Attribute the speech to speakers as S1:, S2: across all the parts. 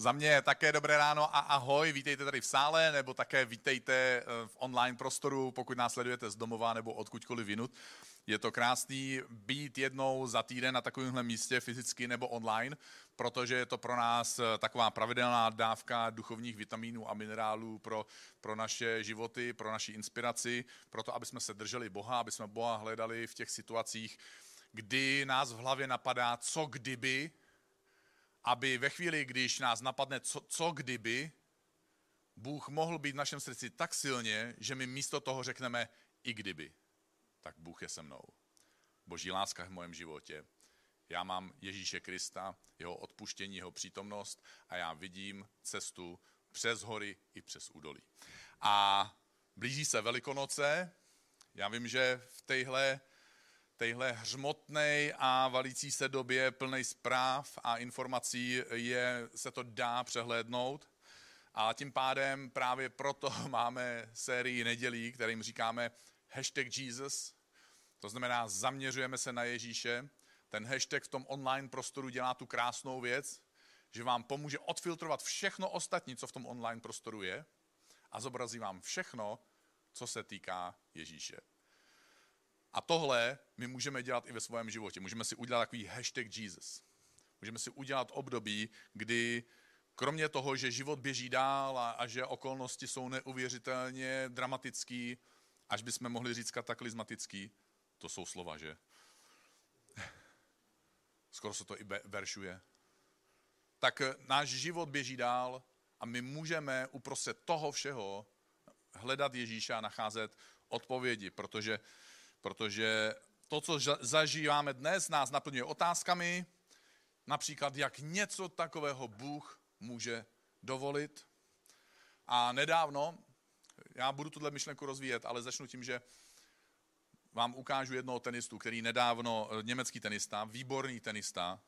S1: Za mě také dobré ráno a ahoj, vítejte tady v sále, nebo také vítejte eh, v online prostoru, pokud nás sledujete z domova nebo odkudkoliv vinut. Je to krásný být jednou za týden na takovémhle místě fyzicky nebo online, protože je to pro nás eh, taková pravidelná dávka duchovních vitamínů a minerálů pro, pro naše životy, pro naši inspiraci, pro to, aby jsme se drželi Boha, aby jsme Boha hledali v těch situacích, kdy nás v hlavě napadá, co kdyby, aby ve chvíli, když nás napadne, co, co kdyby, Bůh mohl být v našem srdci tak silně, že my místo toho řekneme i kdyby, tak Bůh je se mnou. Boží láska v mém životě. Já mám Ježíše Krista, jeho odpuštění, jeho přítomnost a já vidím cestu přes hory i přes údolí. A blíží se Velikonoce. Já vím, že v téhle téhle hřmotné a valící se době plné zpráv a informací je, se to dá přehlédnout. A tím pádem právě proto máme sérii nedělí, kterým říkáme hashtag Jesus. To znamená, zaměřujeme se na Ježíše. Ten hashtag v tom online prostoru dělá tu krásnou věc, že vám pomůže odfiltrovat všechno ostatní, co v tom online prostoru je a zobrazí vám všechno, co se týká Ježíše. A tohle my můžeme dělat i ve svém životě. Můžeme si udělat takový hashtag Jesus. Můžeme si udělat období, kdy kromě toho, že život běží dál a, a že okolnosti jsou neuvěřitelně dramatický, až bychom mohli říct kataklizmatický, to jsou slova, že? Skoro se to i veršuje. Tak náš život běží dál a my můžeme uprostřed toho všeho hledat Ježíša a nacházet odpovědi, protože protože to, co zažíváme dnes, nás naplňuje otázkami, například jak něco takového Bůh může dovolit. A nedávno, já budu tuhle myšlenku rozvíjet, ale začnu tím, že vám ukážu jednoho tenistu, který nedávno, eh, německý tenista, výborný tenista,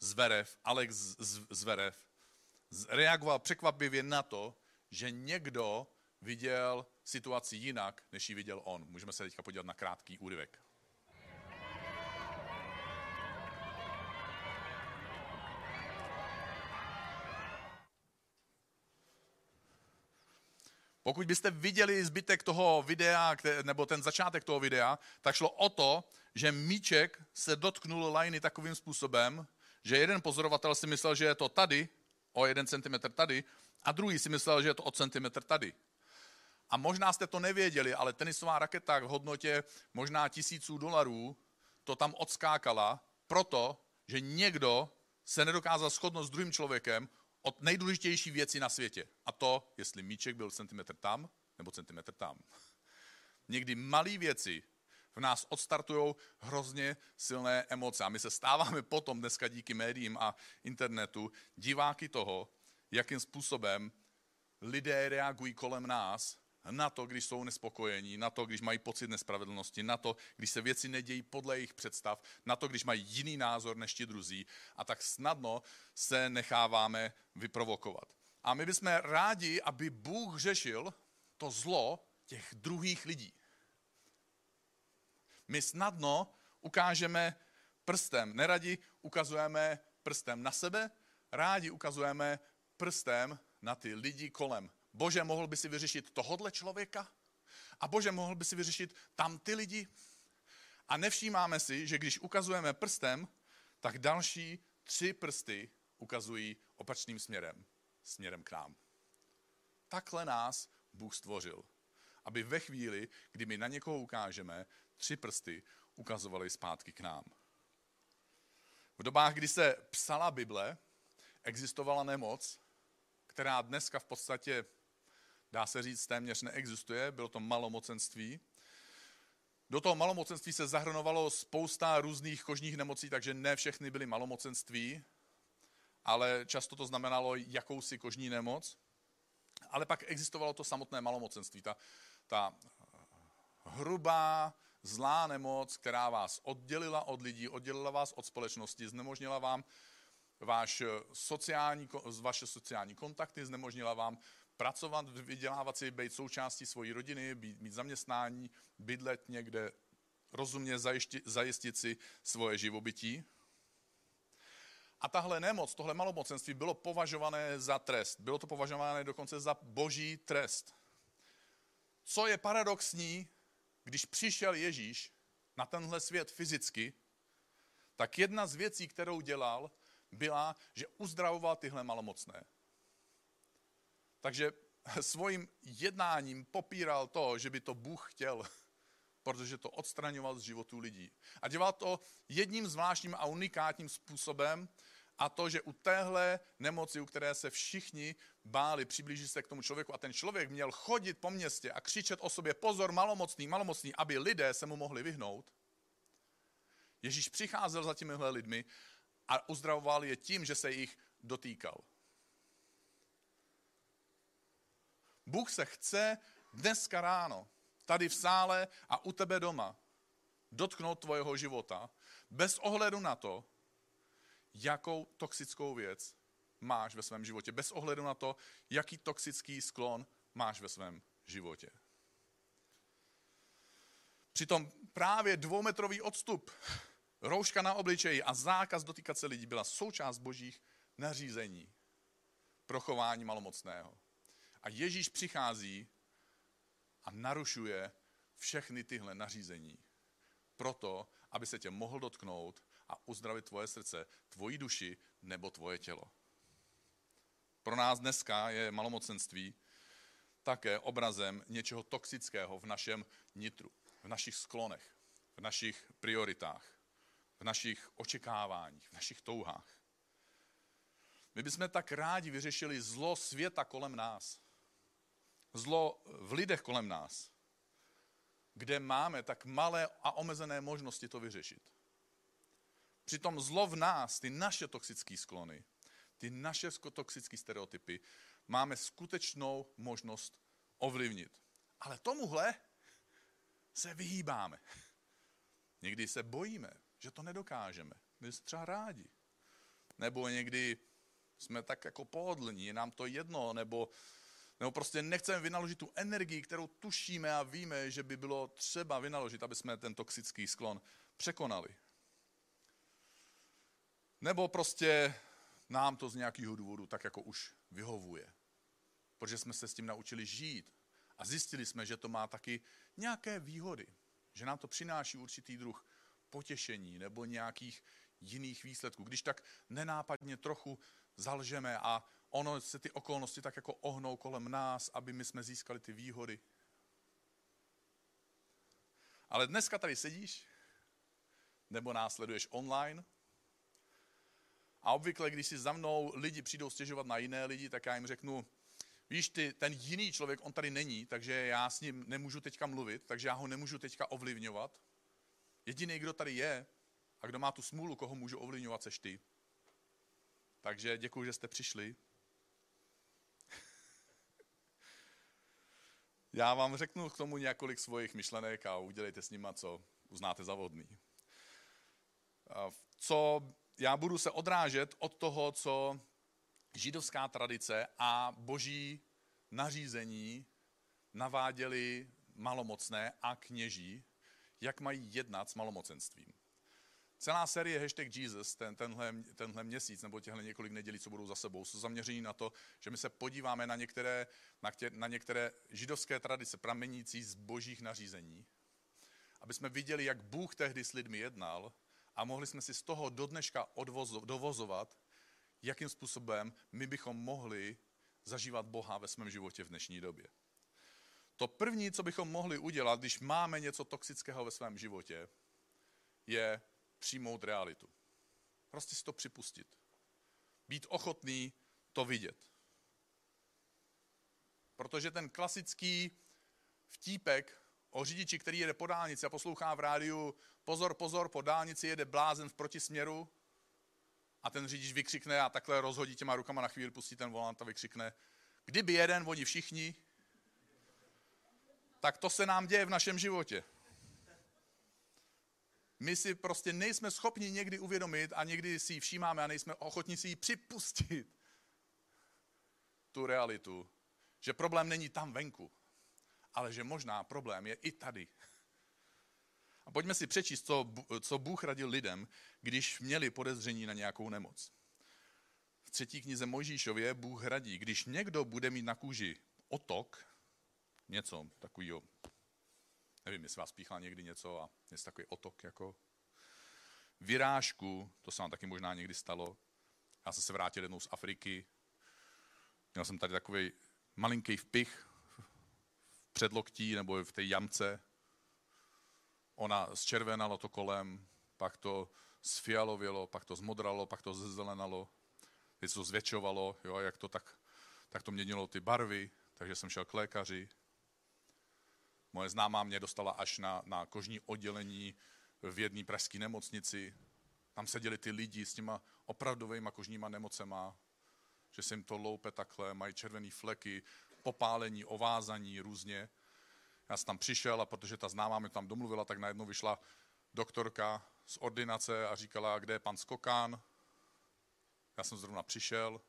S1: Zverev, Alex Zverev, reagoval překvapivě na to, že někdo viděl situaci jinak, než ji viděl on. Můžeme se teďka podívat na krátký úryvek. Pokud byste viděli zbytek toho videa, nebo ten začátek toho videa, tak šlo o to, že míček se dotknul lajny takovým způsobem, že jeden pozorovatel si myslel, že je to tady, o jeden centimetr tady, a druhý si myslel, že je to o centimetr tady. A možná jste to nevěděli, ale tenisová raketa v hodnotě možná tisíců dolarů to tam odskákala, proto, že někdo se nedokázal shodnout s druhým člověkem od nejdůležitější věci na světě. A to, jestli míček byl centimetr tam nebo centimetr tam. Někdy malé věci v nás odstartují hrozně silné emoce. A my se stáváme potom dneska díky médiím a internetu diváky toho, jakým způsobem lidé reagují kolem nás na to, když jsou nespokojení, na to, když mají pocit nespravedlnosti, na to, když se věci nedějí podle jejich představ, na to, když mají jiný názor než ti druzí a tak snadno se necháváme vyprovokovat. A my bychom rádi, aby Bůh řešil to zlo těch druhých lidí. My snadno ukážeme prstem, neradi ukazujeme prstem na sebe, rádi ukazujeme prstem na ty lidi kolem. Bože, mohl by si vyřešit tohodle člověka? A Bože, mohl by si vyřešit tam ty lidi? A nevšímáme si, že když ukazujeme prstem, tak další tři prsty ukazují opačným směrem, směrem k nám. Takhle nás Bůh stvořil, aby ve chvíli, kdy my na někoho ukážeme, tři prsty ukazovaly zpátky k nám. V dobách, kdy se psala Bible, existovala nemoc, která dneska v podstatě dá se říct, téměř neexistuje, bylo to malomocenství. Do toho malomocenství se zahrnovalo spousta různých kožních nemocí, takže ne všechny byly malomocenství, ale často to znamenalo jakousi kožní nemoc. Ale pak existovalo to samotné malomocenství, ta, ta hrubá, zlá nemoc, která vás oddělila od lidí, oddělila vás od společnosti, znemožnila vám váš sociální, vaše sociální kontakty, znemožnila vám pracovat, vydělávat si, být součástí svojí rodiny, být, mít zaměstnání, bydlet někde, rozumně zajistit, zajistit si svoje živobytí. A tahle nemoc, tohle malomocenství bylo považované za trest. Bylo to považované dokonce za boží trest. Co je paradoxní, když přišel Ježíš na tenhle svět fyzicky, tak jedna z věcí, kterou dělal, byla, že uzdravoval tyhle malomocné. Takže svým jednáním popíral to, že by to Bůh chtěl, protože to odstraňoval z životů lidí. A dělal to jedním zvláštním a unikátním způsobem, a to, že u téhle nemoci, u které se všichni báli přiblížit se k tomu člověku a ten člověk měl chodit po městě a křičet o sobě pozor, malomocný, malomocný, aby lidé se mu mohli vyhnout, Ježíš přicházel za těmihle lidmi a uzdravoval je tím, že se jich dotýkal. Bůh se chce dneska ráno, tady v sále a u tebe doma, dotknout tvojeho života, bez ohledu na to, jakou toxickou věc máš ve svém životě, bez ohledu na to, jaký toxický sklon máš ve svém životě. Přitom právě dvoumetrový odstup, rouška na obličeji a zákaz dotýkat se lidí byla součást božích nařízení pro chování malomocného. A Ježíš přichází a narušuje všechny tyhle nařízení. Proto, aby se tě mohl dotknout a uzdravit tvoje srdce, tvoji duši nebo tvoje tělo. Pro nás dneska je malomocenství také obrazem něčeho toxického v našem nitru, v našich sklonech, v našich prioritách, v našich očekáváních, v našich touhách. My bychom tak rádi vyřešili zlo světa kolem nás. Zlo v lidech kolem nás, kde máme tak malé a omezené možnosti to vyřešit. Přitom zlo v nás, ty naše toxické sklony, ty naše toxické stereotypy, máme skutečnou možnost ovlivnit. Ale tomuhle se vyhýbáme. Někdy se bojíme, že to nedokážeme. My jsme třeba rádi. Nebo někdy jsme tak jako pohodlní, nám to jedno, nebo, nebo prostě nechceme vynaložit tu energii, kterou tušíme a víme, že by bylo třeba vynaložit, aby jsme ten toxický sklon překonali. Nebo prostě nám to z nějakého důvodu tak jako už vyhovuje. Protože jsme se s tím naučili žít a zjistili jsme, že to má taky nějaké výhody. Že nám to přináší určitý druh potěšení nebo nějakých jiných výsledků. Když tak nenápadně trochu zalžeme a ono se ty okolnosti tak jako ohnou kolem nás, aby my jsme získali ty výhody. Ale dneska tady sedíš, nebo následuješ online a obvykle, když si za mnou lidi přijdou stěžovat na jiné lidi, tak já jim řeknu, víš, ty, ten jiný člověk, on tady není, takže já s ním nemůžu teďka mluvit, takže já ho nemůžu teďka ovlivňovat. Jediný, kdo tady je a kdo má tu smůlu, koho můžu ovlivňovat, seš ty. Takže děkuji, že jste přišli. Já vám řeknu k tomu několik svojich myšlenek a udělejte s nima, co uznáte za vodný. Co já budu se odrážet od toho, co židovská tradice a boží nařízení naváděli malomocné a kněží, jak mají jednat s malomocenstvím. Celá série Hashtag Jesus, ten, tenhle, tenhle měsíc nebo těchto několik nedělí, co budou za sebou, jsou zaměření na to, že my se podíváme na některé, na, tě, na některé židovské tradice pramenící z božích nařízení, aby jsme viděli, jak Bůh tehdy s lidmi jednal a mohli jsme si z toho do dneška dovozovat, jakým způsobem my bychom mohli zažívat Boha ve svém životě v dnešní době. To první, co bychom mohli udělat, když máme něco toxického ve svém životě, je přijmout realitu. Prostě si to připustit. Být ochotný to vidět. Protože ten klasický vtípek o řidiči, který jede po dálnici a poslouchá v rádiu pozor, pozor, po dálnici jede blázen v protisměru a ten řidič vykřikne a takhle rozhodí těma rukama na chvíli, pustí ten volant a vykřikne, kdyby jeden, oni všichni, tak to se nám děje v našem životě. My si prostě nejsme schopni někdy uvědomit a někdy si ji všímáme a nejsme ochotni si ji připustit. Tu realitu, že problém není tam venku, ale že možná problém je i tady. A pojďme si přečíst, co, co Bůh radil lidem, když měli podezření na nějakou nemoc. třetí knize Mojžíšově Bůh hradí, když někdo bude mít na kůži otok, něco takového, nevím, jestli vás píchá někdy něco a je takový otok jako vyrážku, to se vám taky možná někdy stalo. Já jsem se vrátil jednou z Afriky, měl jsem tady takový malinký vpich v předloktí nebo v té jamce. Ona zčervenalo to kolem, pak to sfialovělo, pak to zmodralo, pak to zezelenalo, teď to zvětšovalo, jo, jak to tak, tak to měnilo ty barvy, takže jsem šel k lékaři. Moje známá mě dostala až na, na kožní oddělení v jedné pražské nemocnici. Tam seděli ty lidi s těma opravdovými kožníma nemocema, že se jim to loupe takhle, mají červené fleky, popálení, ovázaní různě. Já jsem tam přišel a protože ta známá mi tam domluvila, tak najednou vyšla doktorka z ordinace a říkala, kde je pan Skokán. Já jsem zrovna přišel,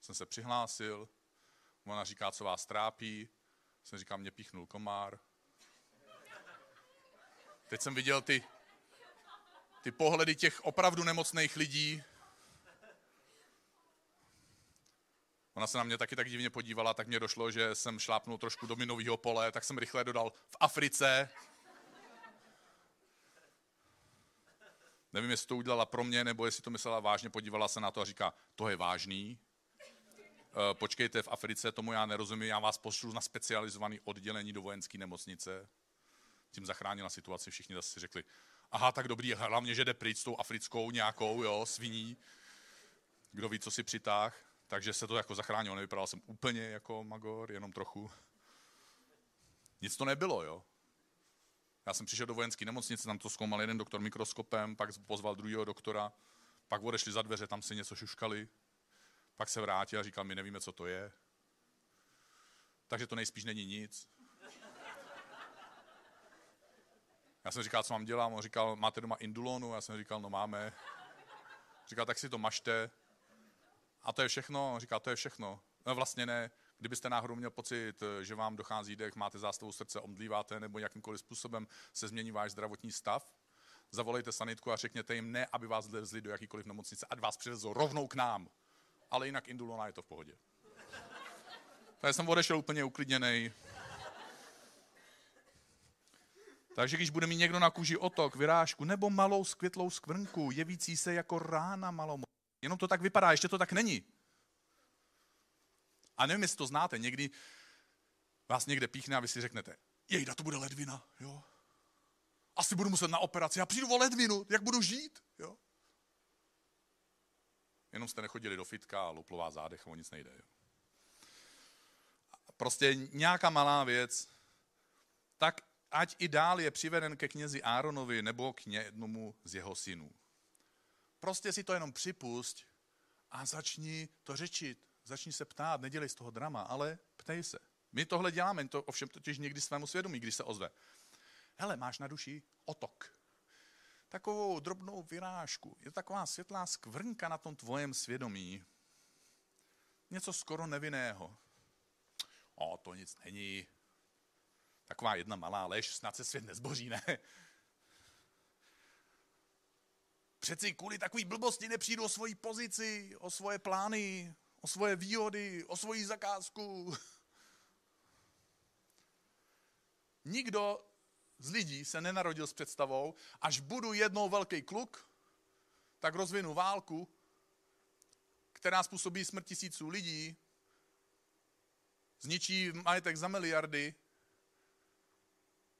S1: jsem se přihlásil, ona říká, co vás trápí. Jsem říkal, mě píchnul komár. Teď jsem viděl ty, ty pohledy těch opravdu nemocných lidí. Ona se na mě taky tak divně podívala, tak mě došlo, že jsem šlápnul trošku do minového pole, tak jsem rychle dodal v Africe. Nevím, jestli to udělala pro mě, nebo jestli to myslela vážně, podívala se na to a říká, to je vážný. E, počkejte, v Africe, tomu já nerozumím, já vás pošlu na specializované oddělení do vojenské nemocnice. Tím zachránila situaci, všichni zase si řekli, aha, tak dobrý, hlavně, že jde pryč s tou africkou nějakou, jo, sviní. Kdo ví, co si přitáh. Takže se to jako zachránilo, nevypadal jsem úplně jako magor, jenom trochu. Nic to nebylo, jo. Já jsem přišel do vojenské nemocnice, tam to zkoumal jeden doktor mikroskopem, pak pozval druhého doktora, pak odešli za dveře, tam si něco šuškali, pak se vrátil a říkal, my nevíme, co to je. Takže to nejspíš není nic. Já jsem říkal, co mám dělat, on říkal, máte doma indulonu? Já jsem říkal, no máme. Říkal, tak si to mašte. A to je všechno? On říká, to je všechno. No vlastně ne. Kdybyste náhodou měl pocit, že vám dochází dech, máte zástavu srdce, omdlíváte nebo jakýmkoliv způsobem se změní váš zdravotní stav, zavolejte sanitku a řekněte jim ne, aby vás vezli do jakýkoliv nemocnice, ať vás přivezou rovnou k nám. Ale jinak indulona je to v pohodě. Takže jsem odešel úplně uklidněný. Takže když bude mít někdo na kůži otok, vyrážku nebo malou skvětlou skvrnku, jevící se jako rána malou, jenom to tak vypadá, ještě to tak není. A nevím, jestli to znáte, někdy vás někde píchne a vy si řeknete, jejda, to bude ledvina, jo. Asi budu muset na operaci, já přijdu o ledvinu, jak budu žít, jo. Jenom jste nechodili do fitka a luplová zádech, o nic nejde, jo. Prostě nějaká malá věc, tak ať i dál je přiveden ke knězi Áronovi nebo k jednomu z jeho synů. Prostě si to jenom připust a začni to řečit. Začni se ptát, nedělej z toho drama, ale ptej se. My tohle děláme, to ovšem totiž někdy svému svědomí, když se ozve. Hele, máš na duši otok. Takovou drobnou vyrážku. Je taková světlá skvrnka na tom tvojem svědomí. Něco skoro nevinného. O, to nic není. Taková jedna malá lež, snad se svět nezboří, ne? Přeci kvůli takový blbosti nepřijdu o svoji pozici, o svoje plány, o svoje výhody, o svoji zakázku. Nikdo z lidí se nenarodil s představou, až budu jednou velký kluk, tak rozvinu válku, která způsobí smrt tisíců lidí, zničí majetek za miliardy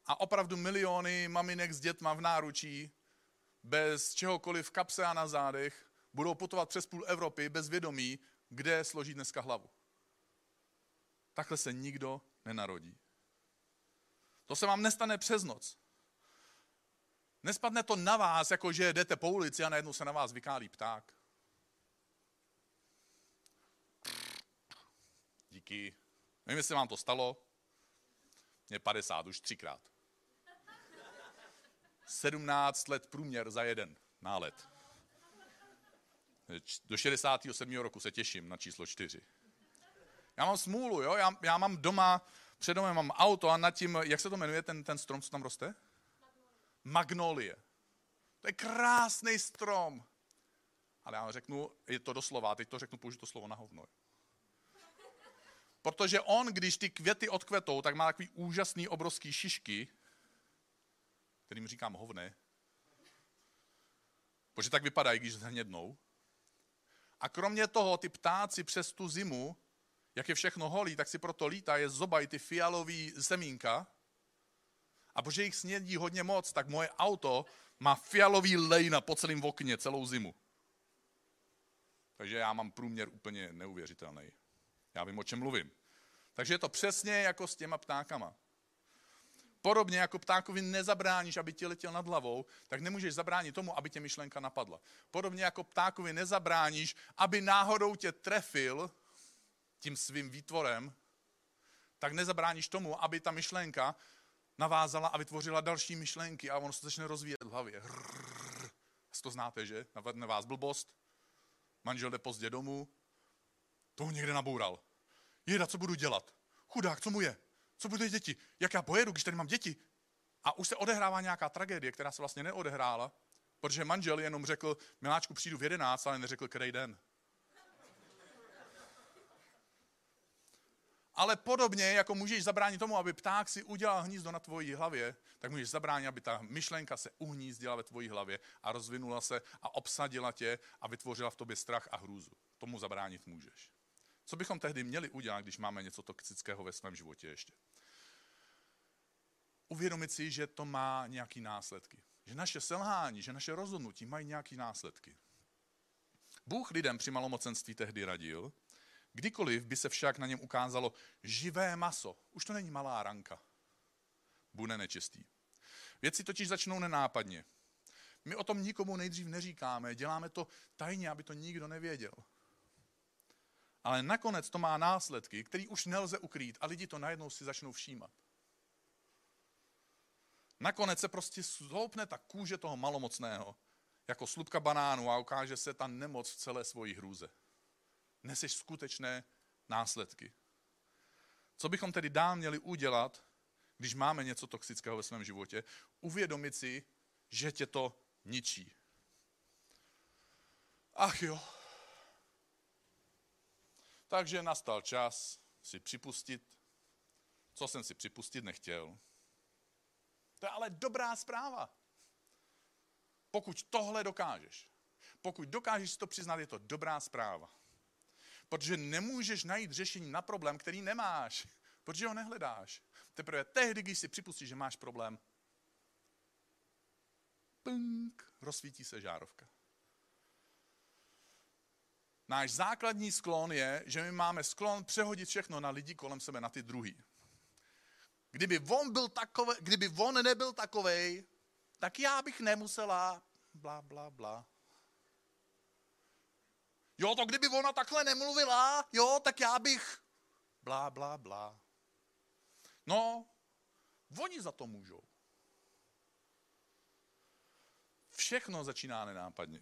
S1: a opravdu miliony maminek s dětma v náručí, bez čehokoliv v kapse a na zádech, budou putovat přes půl Evropy bez vědomí, kde složí dneska hlavu. Takhle se nikdo nenarodí. To se vám nestane přes noc. Nespadne to na vás, jako že jdete po ulici a najednou se na vás vykálí pták. Díky. Nevím, jestli vám to stalo. Mě 50 už třikrát. 17 let průměr za jeden nálet. Do 67. roku se těším na číslo 4. Já mám smůlu, jo? Já, já mám doma, před domem mám auto a nad tím, jak se to jmenuje, ten, ten strom, co tam roste? Magnolie. To je krásný strom. Ale já řeknu, je to doslova, teď to řeknu, použiju to slovo na hovno. Protože on, když ty květy odkvetou, tak má takový úžasný obrovský šišky, kterým říkám hovne. Protože tak vypadají, když zhnědnou. A kromě toho ty ptáci přes tu zimu, jak je všechno holí, tak si proto lítá, je zobají ty fialový semínka. A protože jich snědí hodně moc, tak moje auto má fialový lejna po celém okně celou zimu. Takže já mám průměr úplně neuvěřitelný. Já vím, o čem mluvím. Takže je to přesně jako s těma ptákama. Podobně jako ptákovi nezabráníš, aby ti letěl nad hlavou, tak nemůžeš zabránit tomu, aby tě myšlenka napadla. Podobně jako ptákovi nezabráníš, aby náhodou tě trefil tím svým výtvorem, tak nezabráníš tomu, aby ta myšlenka navázala a vytvořila další myšlenky a ono se začne rozvíjet v hlavě. Rrr. To znáte, že? Navedne vás blbost, manžel jde pozdě domů, toho někde naboural. Jeda, co budu dělat? Chudák, co mu je? Co bude děti? Jak já pojedu, když tady mám děti? A už se odehrává nějaká tragédie, která se vlastně neodehrála, protože manžel jenom řekl, miláčku, přijdu v jedenáct, ale neřekl, který den. Ale podobně, jako můžeš zabránit tomu, aby pták si udělal hnízdo na tvojí hlavě, tak můžeš zabránit, aby ta myšlenka se uhnízdila ve tvojí hlavě a rozvinula se a obsadila tě a vytvořila v tobě strach a hrůzu. Tomu zabránit můžeš. Co bychom tehdy měli udělat, když máme něco toxického ve svém životě ještě? Uvědomit si, že to má nějaký následky. Že naše selhání, že naše rozhodnutí mají nějaký následky. Bůh lidem při malomocenství tehdy radil, kdykoliv by se však na něm ukázalo živé maso, už to není malá ranka, bude nečistý. Věci totiž začnou nenápadně. My o tom nikomu nejdřív neříkáme, děláme to tajně, aby to nikdo nevěděl. Ale nakonec to má následky, které už nelze ukrýt a lidi to najednou si začnou všímat. Nakonec se prostě zhoupne ta kůže toho malomocného, jako slupka banánu a ukáže se ta nemoc v celé svojí hrůze. Neseš skutečné následky. Co bychom tedy dál měli udělat, když máme něco toxického ve svém životě? Uvědomit si, že tě to ničí. Ach jo, takže nastal čas si připustit, co jsem si připustit nechtěl. To je ale dobrá zpráva. Pokud tohle dokážeš, pokud dokážeš to přiznat, je to dobrá zpráva. Protože nemůžeš najít řešení na problém, který nemáš, protože ho nehledáš. Teprve tehdy, když si připustíš, že máš problém, punk, rozsvítí se žárovka. Náš základní sklon je, že my máme sklon přehodit všechno na lidi kolem sebe, na ty druhý. Kdyby on, byl takovej, kdyby on nebyl takovej, tak já bych nemusela bla, bla, bla. Jo, to kdyby ona takhle nemluvila, jo, tak já bych blá, blá, blá. No, oni za to můžou. Všechno začíná nenápadně.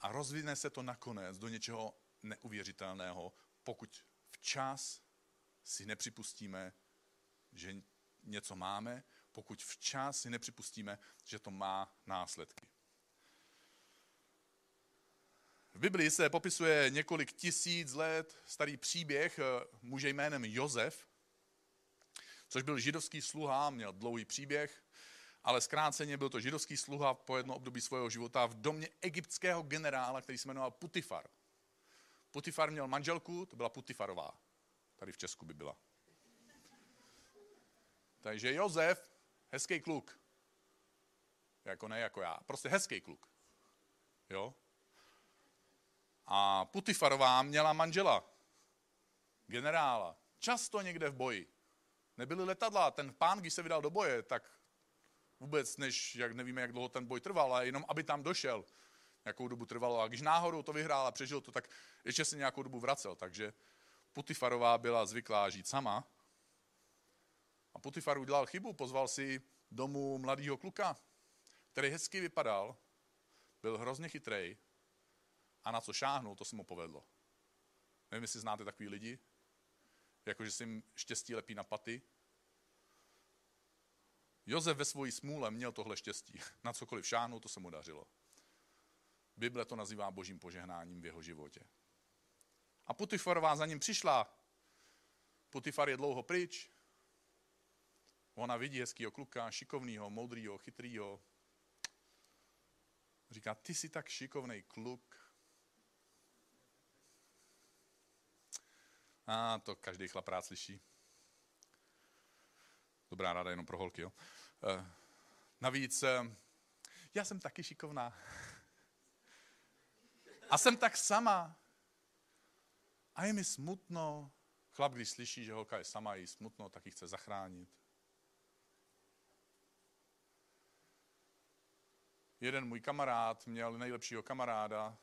S1: A rozvine se to nakonec do něčeho neuvěřitelného, pokud včas si nepřipustíme, že něco máme, pokud včas si nepřipustíme, že to má následky. V Biblii se popisuje několik tisíc let starý příběh eh, muže jménem Jozef, což byl židovský sluha, měl dlouhý příběh, ale zkráceně byl to židovský sluha po jedno období svého života v domě egyptského generála, který se jmenoval Putifar. Putifar měl manželku, to byla Putifarová. Tady v Česku by byla. Takže Jozef, hezký kluk. Jako ne jako já, prostě hezký kluk. Jo? A Putifarová měla manžela, generála, často někde v boji. Nebyly letadla, ten pán, když se vydal do boje, tak vůbec, než jak nevíme, jak dlouho ten boj trval, ale jenom aby tam došel, nějakou dobu trvalo. A když náhodou to vyhrál a přežil to, tak ještě se nějakou dobu vracel. Takže Putifarová byla zvyklá žít sama. A Putifar udělal chybu, pozval si domů mladého kluka, který hezky vypadal, byl hrozně chytrej a na co šáhnul, to se mu povedlo. Nevím, jestli znáte takový lidi, jakože si jim štěstí lepí na paty, Josef ve svojí smůle měl tohle štěstí. Na cokoliv šáhnout, to se mu dařilo. Bible to nazývá božím požehnáním v jeho životě. A Putifarová za ním přišla. Putifar je dlouho pryč. Ona vidí hezkýho kluka, šikovného, moudrýho, chytrýho. Říká, ty jsi tak šikovný kluk. A to každý chlap rád slyší. Dobrá ráda jenom pro holky, jo. E, navíc, e, já jsem taky šikovná. A jsem tak sama. A je mi smutno. Chlap, když slyší, že holka je sama, jí smutno, tak ji chce zachránit. Jeden můj kamarád měl nejlepšího kamaráda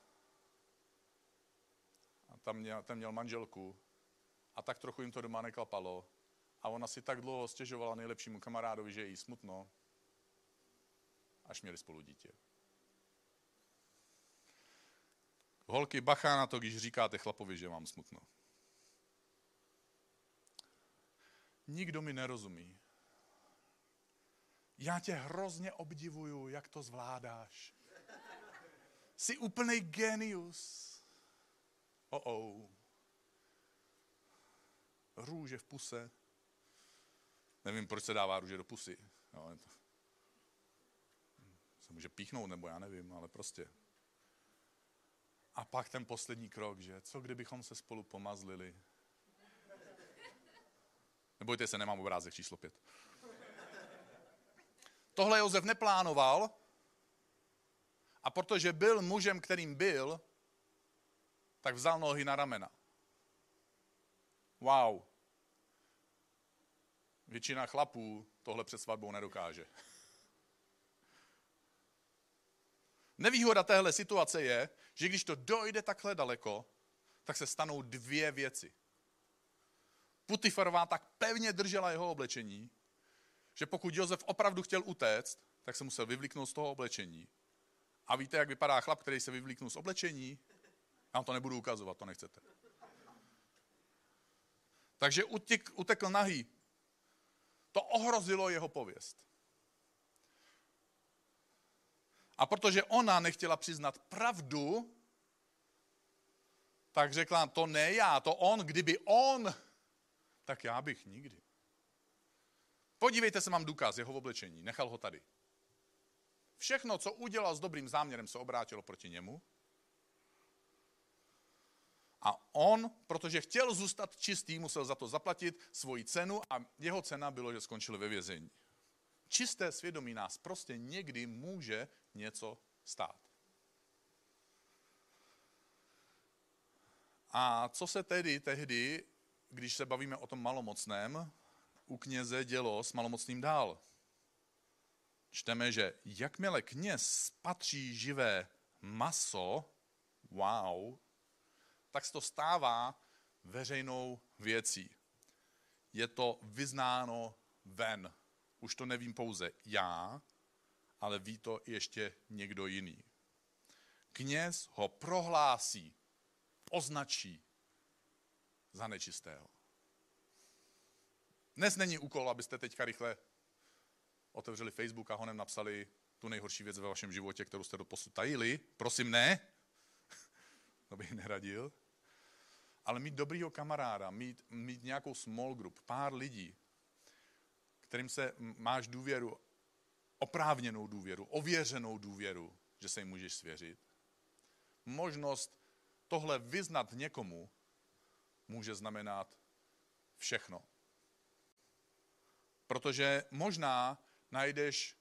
S1: a tam měl, ten měl manželku a tak trochu jim to doma neklapalo a ona si tak dlouho stěžovala nejlepšímu kamarádovi, že je jí smutno, až měli spolu dítě. Holky, bacha na to, když říkáte chlapovi, že mám smutno. Nikdo mi nerozumí. Já tě hrozně obdivuju, jak to zvládáš. Jsi úplný genius. Oh oh. Růže v puse. Nevím, proč se dává růže do pusy. Jo, to... Se může píchnout, nebo já nevím, ale prostě. A pak ten poslední krok, že co kdybychom se spolu pomazlili? Nebojte se, nemám obrázek číslo pět. Tohle Josef neplánoval a protože byl mužem, kterým byl, tak vzal nohy na ramena. Wow. Většina chlapů tohle před svatbou nedokáže. Nevýhoda téhle situace je, že když to dojde takhle daleko, tak se stanou dvě věci. Putifarová tak pevně držela jeho oblečení, že pokud Josef opravdu chtěl utéct, tak se musel vyvlíknout z toho oblečení. A víte, jak vypadá chlap, který se vyvlíknul z oblečení? Já vám to nebudu ukazovat, to nechcete. Takže utek, utekl nahý. To ohrozilo jeho pověst. A protože ona nechtěla přiznat pravdu, tak řekla, to ne já, to on, kdyby on, tak já bych nikdy. Podívejte se, mám důkaz jeho oblečení, nechal ho tady. Všechno, co udělal s dobrým záměrem, se obrátilo proti němu. A on, protože chtěl zůstat čistý, musel za to zaplatit svoji cenu a jeho cena bylo, že skončil ve vězení. Čisté svědomí nás prostě někdy může něco stát. A co se tedy tehdy, když se bavíme o tom malomocném, u kněze dělo s malomocným dál? Čteme, že jakmile kněz patří živé maso, wow, tak se to stává veřejnou věcí. Je to vyznáno ven. Už to nevím pouze já, ale ví to ještě někdo jiný. Kněz ho prohlásí, označí za nečistého. Dnes není úkol, abyste teďka rychle otevřeli Facebook a honem napsali tu nejhorší věc ve vašem životě, kterou jste do posud tajili. Prosím, ne. to bych neradil. Ale mít dobrýho kamaráda, mít, mít nějakou small group, pár lidí, kterým se máš důvěru oprávněnou důvěru, ověřenou důvěru, že se jim můžeš svěřit. Možnost tohle vyznat někomu může znamenat všechno. Protože možná najdeš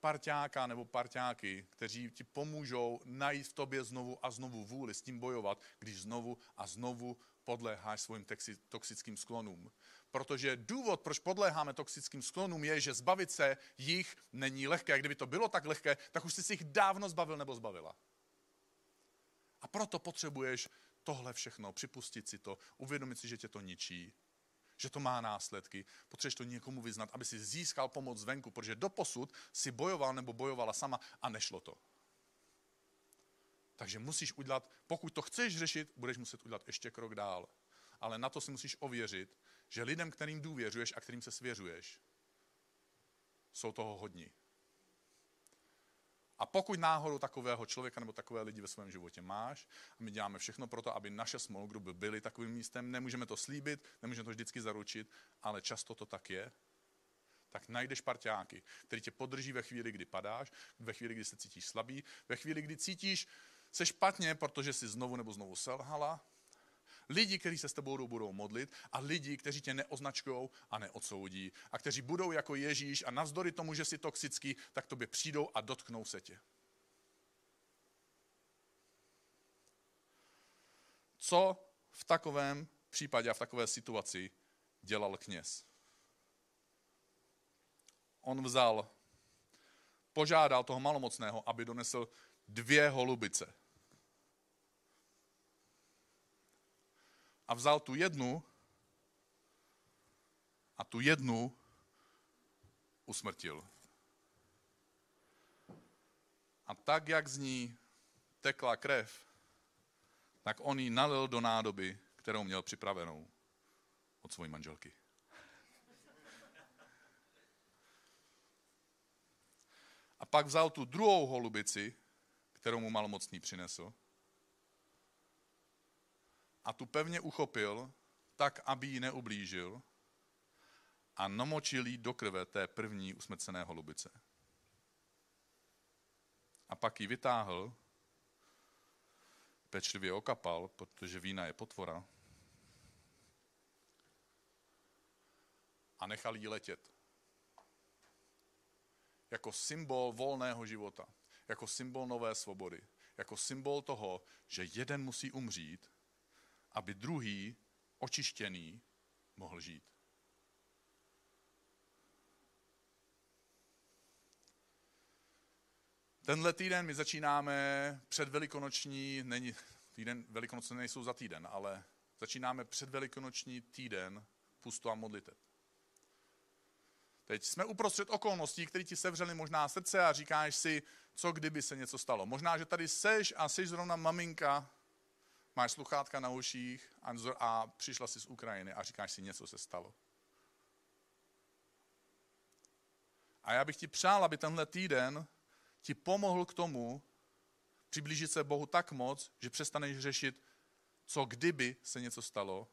S1: parťáka nebo parťáky, kteří ti pomůžou najít v tobě znovu a znovu vůli s tím bojovat, když znovu a znovu podléháš svým toxickým sklonům. Protože důvod, proč podléháme toxickým sklonům, je, že zbavit se jich není lehké. Kdyby to bylo tak lehké, tak už jsi si jich dávno zbavil nebo zbavila. A proto potřebuješ tohle všechno, připustit si to, uvědomit si, že tě to ničí, že to má následky, potřebuješ to někomu vyznat, aby si získal pomoc zvenku, protože doposud si bojoval nebo bojovala sama a nešlo to. Takže musíš udělat, pokud to chceš řešit, budeš muset udělat ještě krok dál. Ale na to si musíš ověřit, že lidem, kterým důvěřuješ a kterým se svěřuješ, jsou toho hodní. A pokud náhodou takového člověka nebo takové lidi ve svém životě máš, a my děláme všechno pro to, aby naše small group byly takovým místem, nemůžeme to slíbit, nemůžeme to vždycky zaručit, ale často to tak je, tak najdeš parťáky, který tě podrží ve chvíli, kdy padáš, ve chvíli, kdy se cítíš slabý, ve chvíli, kdy cítíš se špatně, protože jsi znovu nebo znovu selhala, lidi, kteří se s tebou budou modlit a lidi, kteří tě neoznačkou a neodsoudí a kteří budou jako Ježíš a navzdory tomu, že jsi toxický, tak tobě přijdou a dotknou se tě. Co v takovém případě a v takové situaci dělal kněz? On vzal, požádal toho malomocného, aby donesl dvě holubice. A vzal tu jednu a tu jednu usmrtil. A tak, jak z ní tekla krev, tak on ji nalil do nádoby, kterou měl připravenou od své manželky. A pak vzal tu druhou holubici, kterou mu malomocný přinesl, a tu pevně uchopil, tak, aby ji neublížil a namočil jí do krve té první usmrcené holubice. A pak ji vytáhl, pečlivě okapal, protože vína je potvora, a nechal jí letět. Jako symbol volného života, jako symbol nové svobody, jako symbol toho, že jeden musí umřít, aby druhý, očištěný, mohl žít. Tenhle týden my začínáme před velikonoční, není, týden, velikonoce nejsou za týden, ale začínáme před velikonoční týden pustu a modliteb. Teď jsme uprostřed okolností, které ti sevřely možná srdce a říkáš si, co kdyby se něco stalo. Možná, že tady seš a jsi zrovna maminka, máš sluchátka na uších a, a přišla jsi z Ukrajiny a říkáš si, něco se stalo. A já bych ti přál, aby tenhle týden ti pomohl k tomu, přiblížit se Bohu tak moc, že přestaneš řešit, co kdyby se něco stalo,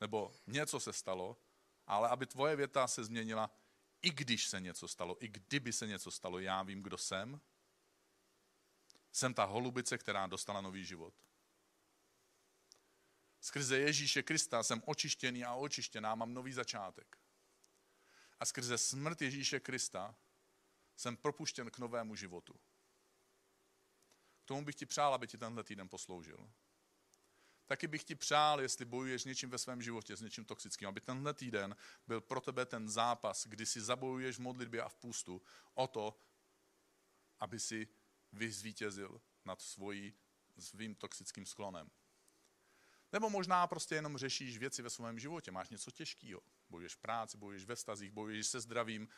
S1: nebo něco se stalo, ale aby tvoje věta se změnila, i když se něco stalo, i kdyby se něco stalo, já vím, kdo jsem. Jsem ta holubice, která dostala nový život. Skrze Ježíše Krista jsem očištěný a očištěná, mám nový začátek. A skrze smrt Ježíše Krista jsem propuštěn k novému životu. K tomu bych ti přál, aby ti tenhle týden posloužil. Taky bych ti přál, jestli bojuješ s něčím ve svém životě, s něčím toxickým, aby tenhle týden byl pro tebe ten zápas, kdy si zabojuješ v modlitbě a v půstu o to, aby si vyzvítězil nad svojí, svým toxickým sklonem. Nebo možná prostě jenom řešíš věci ve svém životě, máš něco těžkého. Bojuješ v práci, bojuješ ve stazích, bojuješ se zdravím,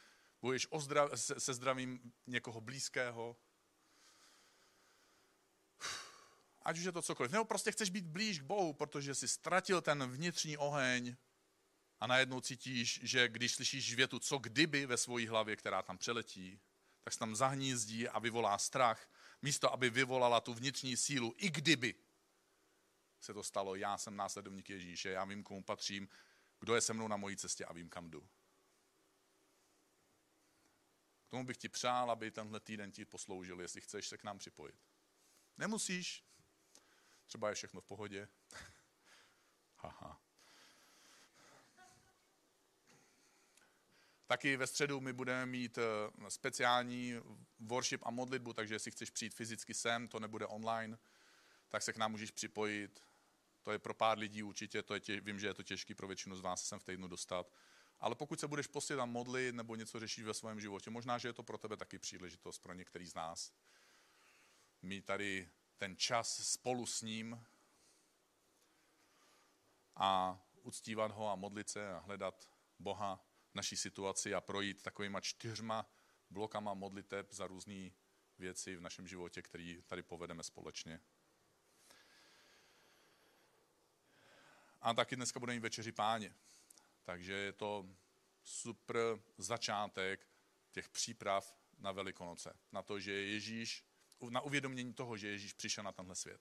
S1: bojuješ o se, se zdravím někoho blízkého. Ať už je to cokoliv. Nebo prostě chceš být blíž k Bohu, protože jsi ztratil ten vnitřní oheň a najednou cítíš, že když slyšíš větu co kdyby ve své hlavě, která tam přeletí, tak se tam zahnízdí a vyvolá strach, místo aby vyvolala tu vnitřní sílu, i kdyby se to stalo, já jsem následovník Ježíše, já vím, komu patřím, kdo je se mnou na mojí cestě a vím, kam jdu. K tomu bych ti přál, aby tenhle týden ti posloužil, jestli chceš se k nám připojit. Nemusíš, třeba je všechno v pohodě. Haha. Taky ve středu my budeme mít eh, speciální worship a modlitbu, takže jestli chceš přijít fyzicky sem, to nebude online, tak se k nám můžeš připojit. To je pro pár lidí určitě, to je tě, vím, že je to těžký pro většinu z vás sem v týdnu dostat. Ale pokud se budeš postit a modlit nebo něco řešit ve svém životě, možná, že je to pro tebe taky příležitost, pro některý z nás. Mít tady ten čas spolu s ním a uctívat ho a modlit se a hledat Boha v naší situaci a projít takovýma čtyřma blokama modliteb za různé věci v našem životě, který tady povedeme společně. A taky dneska budeme mít večeři páně. Takže je to super začátek těch příprav na Velikonoce. Na to, že Ježíš, na uvědomění toho, že Ježíš přišel na tenhle svět.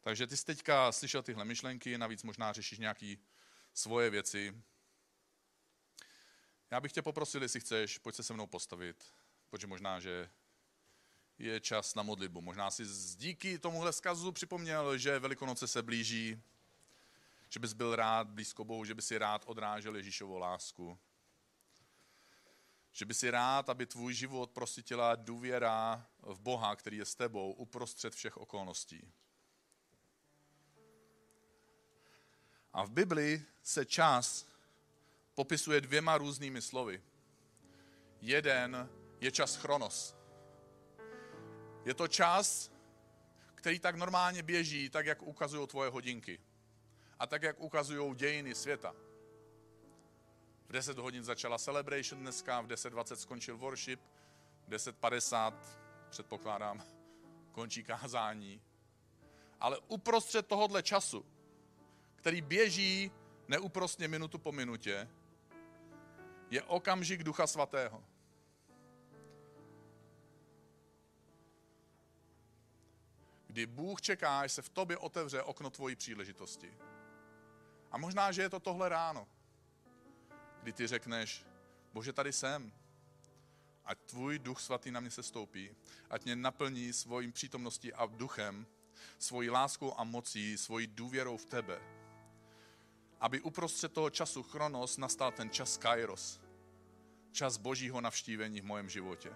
S1: Takže ty jsi teďka slyšel tyhle myšlenky, navíc možná řešíš nějaké svoje věci. Já bych tě poprosil, jestli chceš, pojď se se mnou postavit, protože možná, že je čas na modlitbu. Možná si díky tomuhle zkazu připomněl, že Velikonoce se blíží, že bys byl rád blízko Bohu, že bys si rád odrážel Ježíšovou lásku. Že by si rád, aby tvůj život prosítila důvěra v Boha, který je s tebou uprostřed všech okolností. A v Bibli se čas popisuje dvěma různými slovy. Jeden je čas chronos. Je to čas, který tak normálně běží, tak jak ukazují tvoje hodinky. A tak jak ukazují dějiny světa. V 10 hodin začala celebration dneska, v 10.20 skončil worship, v 10.50 předpokládám, končí kázání. Ale uprostřed tohohle času, který běží neúprostně minutu po minutě, je okamžik Ducha Svatého. Kdy Bůh čeká, až se v tobě otevře okno tvojí příležitosti. A možná, že je to tohle ráno, kdy ty řekneš, Bože, tady jsem. Ať tvůj duch svatý na mě se stoupí, ať mě naplní svojím přítomností a duchem, svojí láskou a mocí, svojí důvěrou v tebe. Aby uprostřed toho času chronos nastal ten čas kairos, čas božího navštívení v mojem životě.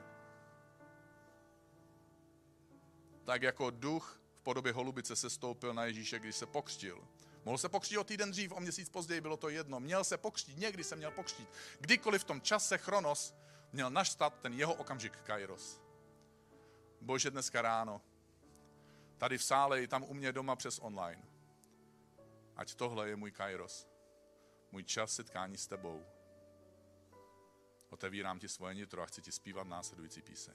S1: Tak jako duch v podobě holubice se stoupil na Ježíše, když se pokřtil, Mohl se pokřtít o týden dřív, o měsíc později, bylo to jedno. Měl se pokřtít, někdy se měl pokřtít. Kdykoliv v tom čase Chronos měl naštat ten jeho okamžik Kairos. Bože, dneska ráno, tady v sále i tam u mě doma přes online. Ať tohle je můj Kairos. Můj čas setkání s tebou. Otevírám ti svoje nitro a chci ti zpívat následující píseň.